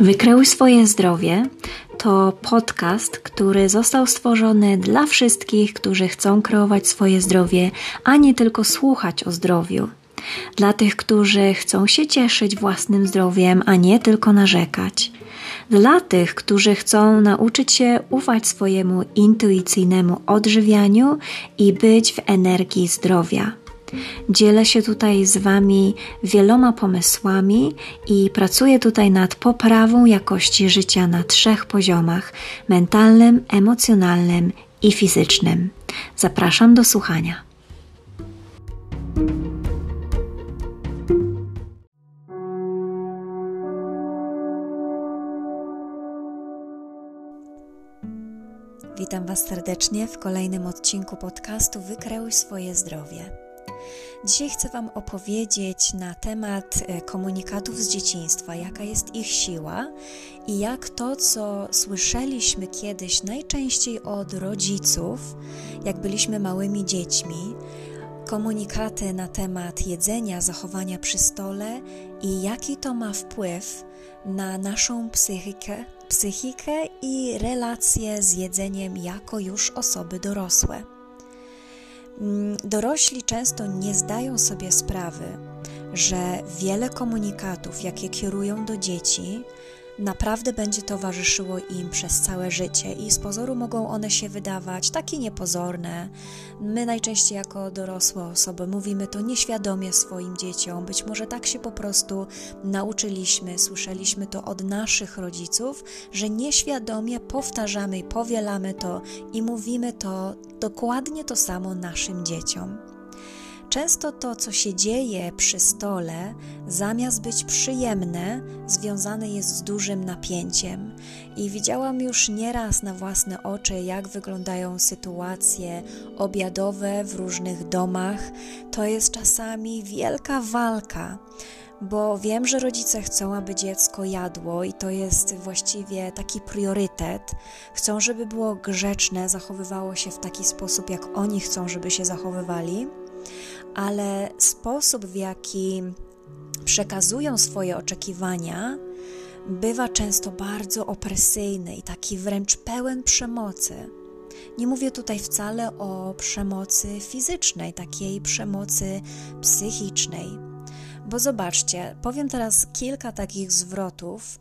Wykreuj swoje zdrowie to podcast, który został stworzony dla wszystkich, którzy chcą kreować swoje zdrowie, a nie tylko słuchać o zdrowiu. Dla tych, którzy chcą się cieszyć własnym zdrowiem, a nie tylko narzekać. Dla tych, którzy chcą nauczyć się ufać swojemu intuicyjnemu odżywianiu i być w energii zdrowia. Dzielę się tutaj z Wami wieloma pomysłami i pracuję tutaj nad poprawą jakości życia na trzech poziomach mentalnym, emocjonalnym i fizycznym. Zapraszam do słuchania. Witam Was serdecznie w kolejnym odcinku podcastu Wykreuj swoje zdrowie. Dzisiaj chcę Wam opowiedzieć na temat e, komunikatów z dzieciństwa, jaka jest ich siła i jak to, co słyszeliśmy kiedyś najczęściej od rodziców, jak byliśmy małymi dziećmi, komunikaty na temat jedzenia, zachowania przy stole i jaki to ma wpływ na naszą psychikę, psychikę i relacje z jedzeniem jako już osoby dorosłe. Mm, dorośli często nie zdają sobie sprawy, że wiele komunikatów, jakie kierują do dzieci, naprawdę będzie towarzyszyło im przez całe życie i z pozoru mogą one się wydawać takie niepozorne. My najczęściej jako dorosłe osoby mówimy to nieświadomie swoim dzieciom, być może tak się po prostu nauczyliśmy, słyszeliśmy to od naszych rodziców, że nieświadomie powtarzamy i powielamy to i mówimy to dokładnie to samo naszym dzieciom. Często to, co się dzieje przy stole, zamiast być przyjemne, związane jest z dużym napięciem. I widziałam już nieraz na własne oczy, jak wyglądają sytuacje obiadowe w różnych domach. To jest czasami wielka walka bo wiem, że rodzice chcą, aby dziecko jadło i to jest właściwie taki priorytet. Chcą, żeby było grzeczne, zachowywało się w taki sposób, jak oni chcą, żeby się zachowywali ale sposób, w jaki przekazują swoje oczekiwania, bywa często bardzo opresyjny i taki wręcz pełen przemocy. Nie mówię tutaj wcale o przemocy fizycznej, takiej przemocy psychicznej. Bo zobaczcie, powiem teraz kilka takich zwrotów,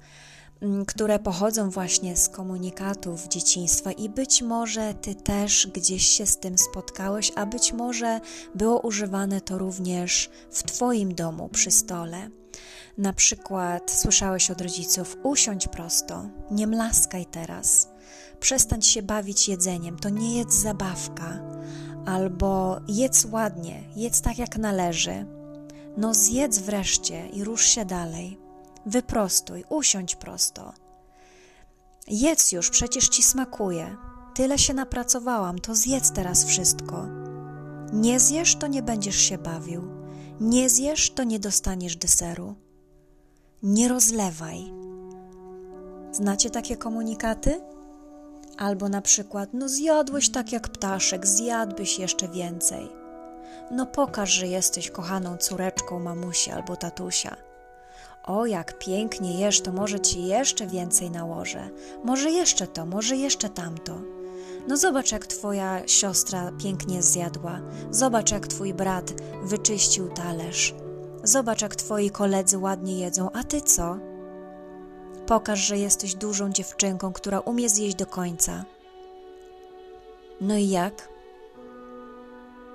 które pochodzą właśnie z komunikatów dzieciństwa i być może ty też gdzieś się z tym spotkałeś, a być może było używane to również w twoim domu przy stole. Na przykład słyszałeś od rodziców: usiądź prosto, nie mlaskaj teraz, przestań się bawić jedzeniem, to nie jest zabawka, albo jedz ładnie, jedz tak jak należy. No zjedz wreszcie i rusz się dalej. Wyprostuj, usiądź prosto. Jedz już, przecież ci smakuje. Tyle się napracowałam, to zjedz teraz wszystko. Nie zjesz, to nie będziesz się bawił. Nie zjesz, to nie dostaniesz deseru. Nie rozlewaj. Znacie takie komunikaty? Albo na przykład, no zjadłeś tak jak ptaszek, zjadłbyś jeszcze więcej. No pokaż, że jesteś kochaną córeczką mamusi albo tatusia. O, jak pięknie jesz, to może ci jeszcze więcej nałożę. Może jeszcze to, może jeszcze tamto. No zobacz, jak twoja siostra pięknie zjadła. Zobacz, jak twój brat wyczyścił talerz. Zobacz, jak twoi koledzy ładnie jedzą, a ty co? Pokaż, że jesteś dużą dziewczynką, która umie zjeść do końca. No i jak?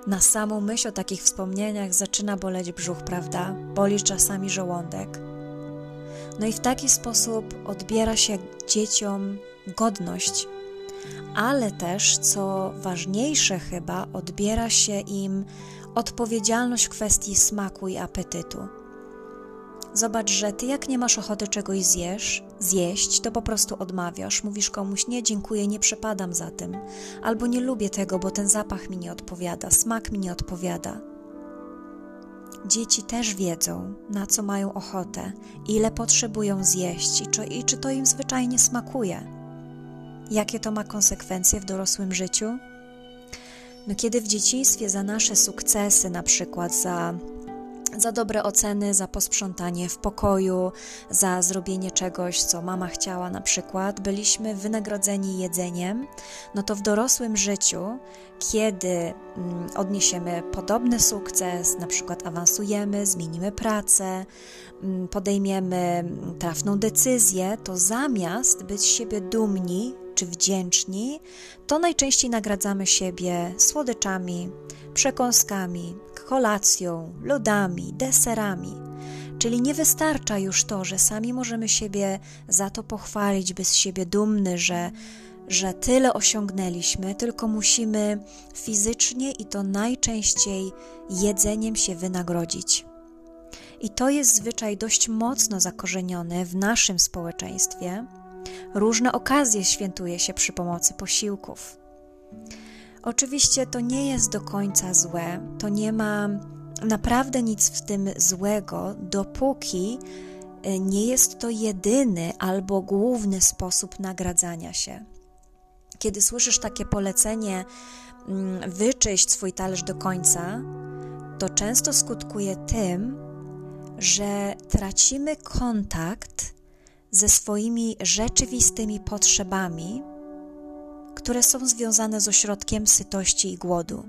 Na samą myśl o takich wspomnieniach zaczyna boleć brzuch, prawda? Boli czasami żołądek. No i w taki sposób odbiera się dzieciom godność, ale też, co ważniejsze chyba, odbiera się im odpowiedzialność w kwestii smaku i apetytu. Zobacz, że ty jak nie masz ochoty czegoś zjesz, zjeść, to po prostu odmawiasz, mówisz komuś nie, dziękuję, nie przepadam za tym, albo nie lubię tego, bo ten zapach mi nie odpowiada, smak mi nie odpowiada. Dzieci też wiedzą, na co mają ochotę, ile potrzebują zjeść i czy, i czy to im zwyczajnie smakuje. Jakie to ma konsekwencje w dorosłym życiu? No, kiedy w dzieciństwie za nasze sukcesy, na przykład za za dobre oceny, za posprzątanie w pokoju, za zrobienie czegoś, co mama chciała na przykład, byliśmy wynagrodzeni jedzeniem, no to w dorosłym życiu, kiedy mm, odniesiemy podobny sukces, na przykład awansujemy, zmienimy pracę, mm, podejmiemy trafną decyzję, to zamiast być siebie dumni czy wdzięczni, to najczęściej nagradzamy siebie słodyczami, przekąskami, kolacją, lodami, deserami. Czyli nie wystarcza już to, że sami możemy siebie za to pochwalić, być z siebie dumny, że, że tyle osiągnęliśmy, tylko musimy fizycznie i to najczęściej jedzeniem się wynagrodzić. I to jest zwyczaj dość mocno zakorzeniony w naszym społeczeństwie. Różne okazje świętuje się przy pomocy posiłków. Oczywiście to nie jest do końca złe, to nie ma naprawdę nic w tym złego, dopóki e, nie jest to jedyny albo główny sposób nagradzania się. Kiedy słyszysz takie polecenie, mm, wyczyść swój talerz do końca, to często skutkuje tym, że tracimy kontakt ze swoimi rzeczywistymi potrzebami które są związane z ośrodkiem sytości i głodu.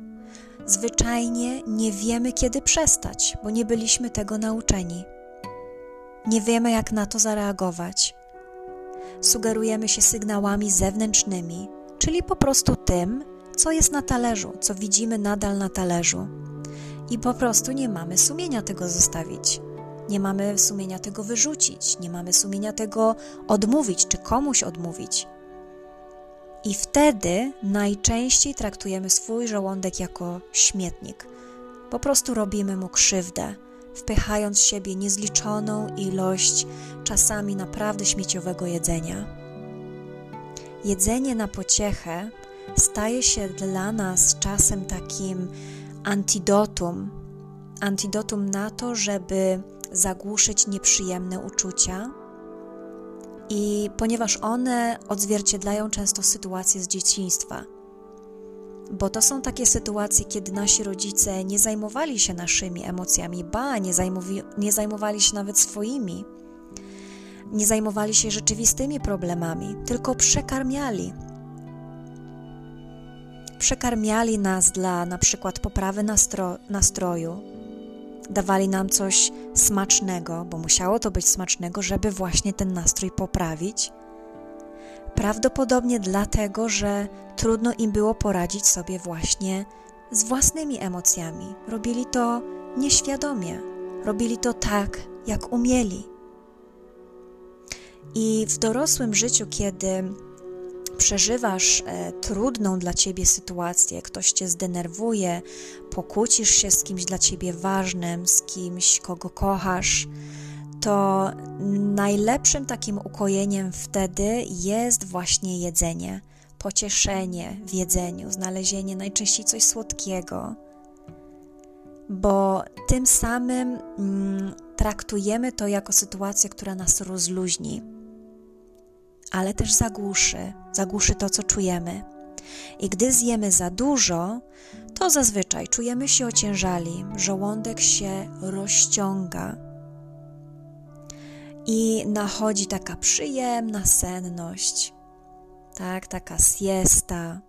Zwyczajnie nie wiemy, kiedy przestać, bo nie byliśmy tego nauczeni. Nie wiemy, jak na to zareagować. Sugerujemy się sygnałami zewnętrznymi, czyli po prostu tym, co jest na talerzu, co widzimy nadal na talerzu. I po prostu nie mamy sumienia tego zostawić. Nie mamy sumienia tego wyrzucić, nie mamy sumienia tego odmówić czy komuś odmówić. I wtedy najczęściej traktujemy swój żołądek jako śmietnik. Po prostu robimy mu krzywdę, wpychając siebie niezliczoną ilość czasami naprawdę śmieciowego jedzenia. Jedzenie na pociechę staje się dla nas czasem takim antidotum, antidotum na to, żeby zagłuszyć nieprzyjemne uczucia i ponieważ one odzwierciedlają często sytuacje z dzieciństwa. Bo to są takie sytuacje, kiedy nasi rodzice nie zajmowali się naszymi emocjami, ba, nie, zajmowi, nie zajmowali się nawet swoimi, nie zajmowali się rzeczywistymi problemami, tylko przekarmiali. Przekarmiali nas dla na przykład poprawy nastro, nastroju, dawali nam coś smacznego, bo musiało to być smacznego, żeby właśnie ten nastrój poprawić. Prawdopodobnie dlatego, że trudno im było poradzić sobie właśnie z własnymi emocjami. Robili to nieświadomie, robili to tak, jak umieli. I w dorosłym życiu, kiedy przeżywasz e, trudną dla ciebie sytuację, ktoś cię zdenerwuje, pokłócisz się z kimś dla ciebie ważnym, z kimś, kogo kochasz, to najlepszym takim ukojeniem wtedy jest właśnie jedzenie, pocieszenie w jedzeniu, znalezienie najczęściej coś słodkiego, bo tym samym mm, traktujemy to jako sytuację, która nas rozluźni ale też zagłuszy, zagłuszy to, co czujemy. I gdy zjemy za dużo, to zazwyczaj czujemy się ociężali, żołądek się rozciąga i nachodzi taka przyjemna senność, tak, taka siesta,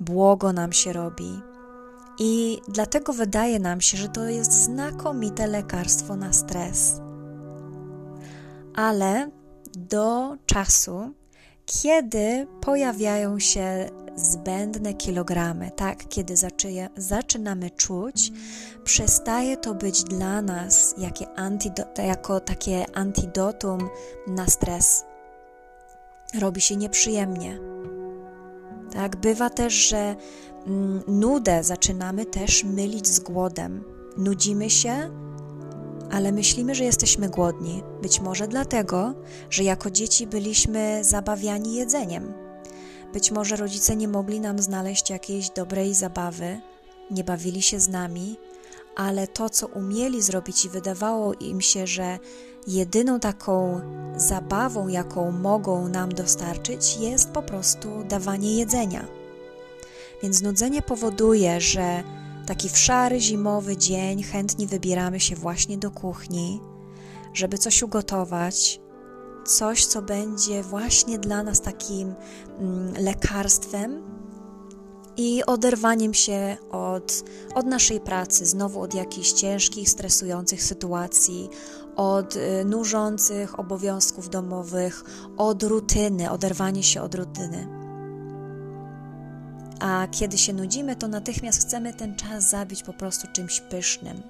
błogo nam się robi. I dlatego wydaje nam się, że to jest znakomite lekarstwo na stres. Ale do czasu, kiedy pojawiają się zbędne kilogramy, tak, kiedy zaczynamy czuć, przestaje to być dla nas jako takie antidotum na stres. Robi się nieprzyjemnie. Tak, bywa też, że mm, nudę zaczynamy też mylić z głodem. Nudzimy się, ale myślimy, że jesteśmy głodni. Być może dlatego, że jako dzieci byliśmy zabawiani jedzeniem. Być może rodzice nie mogli nam znaleźć jakiejś dobrej zabawy, nie bawili się z nami, ale to, co umieli zrobić i wydawało im się, że jedyną taką zabawą, jaką mogą nam dostarczyć, jest po prostu dawanie jedzenia. Więc nudzenie powoduje, że taki w szary zimowy dzień chętnie wybieramy się właśnie do kuchni, żeby coś ugotować, coś, co będzie właśnie dla nas takim mm, lekarstwem i oderwaniem się od, od naszej pracy, znowu od jakichś ciężkich, stresujących sytuacji, od y, nużących obowiązków domowych, od rutyny, oderwanie się od rutyny. A kiedy się nudzimy, to natychmiast chcemy ten czas zabić po prostu czymś pysznym.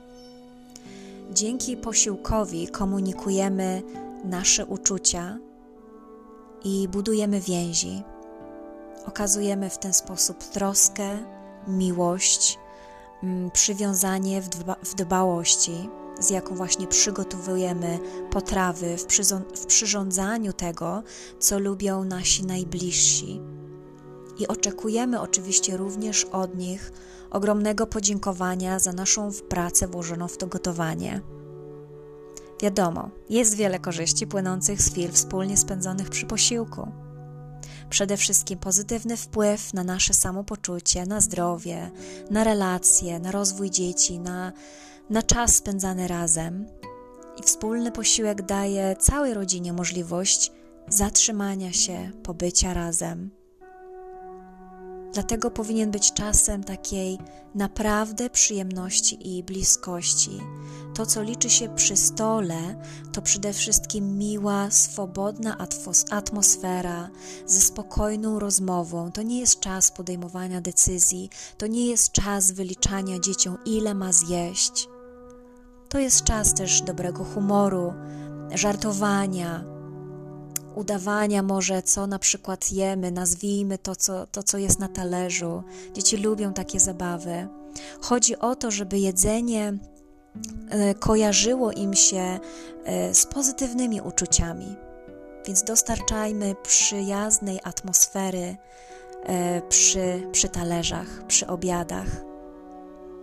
Dzięki posiłkowi komunikujemy nasze uczucia i budujemy więzi. Okazujemy w ten sposób troskę, miłość, mm, przywiązanie w, dba w dbałości, z jaką właśnie przygotowujemy potrawy w, w przyrządzaniu tego, co lubią nasi najbliżsi. I oczekujemy oczywiście również od nich ogromnego podziękowania za naszą pracę włożoną w to gotowanie. Wiadomo, jest wiele korzyści płynących z chwil wspólnie spędzonych przy posiłku. Przede wszystkim pozytywny wpływ na nasze samopoczucie, na zdrowie, na relacje, na rozwój dzieci, na, na czas spędzany razem. I wspólny posiłek daje całej rodzinie możliwość zatrzymania się, pobycia razem Dlatego powinien być czasem takiej naprawdę przyjemności i bliskości. To, co liczy się przy stole, to przede wszystkim miła, swobodna atmosfera ze spokojną rozmową. To nie jest czas podejmowania decyzji, to nie jest czas wyliczania dzieciom, ile ma zjeść. To jest czas też dobrego humoru, żartowania, udawania może, co na przykład jemy, nazwijmy to co, to, co jest na talerzu. Dzieci lubią takie zabawy. Chodzi o to, żeby jedzenie e, kojarzyło im się e, z pozytywnymi uczuciami. Więc dostarczajmy przyjaznej atmosfery e, przy, przy talerzach, przy obiadach,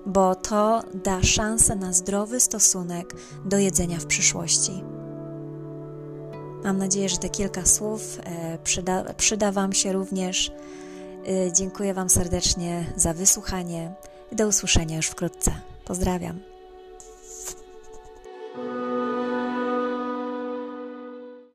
bo to da szansę na zdrowy stosunek do jedzenia w przyszłości. Mam nadzieję, że te kilka słów e, przyda, przyda Wam się również. E, dziękuję Wam serdecznie za wysłuchanie do usłyszenia już wkrótce. Pozdrawiam.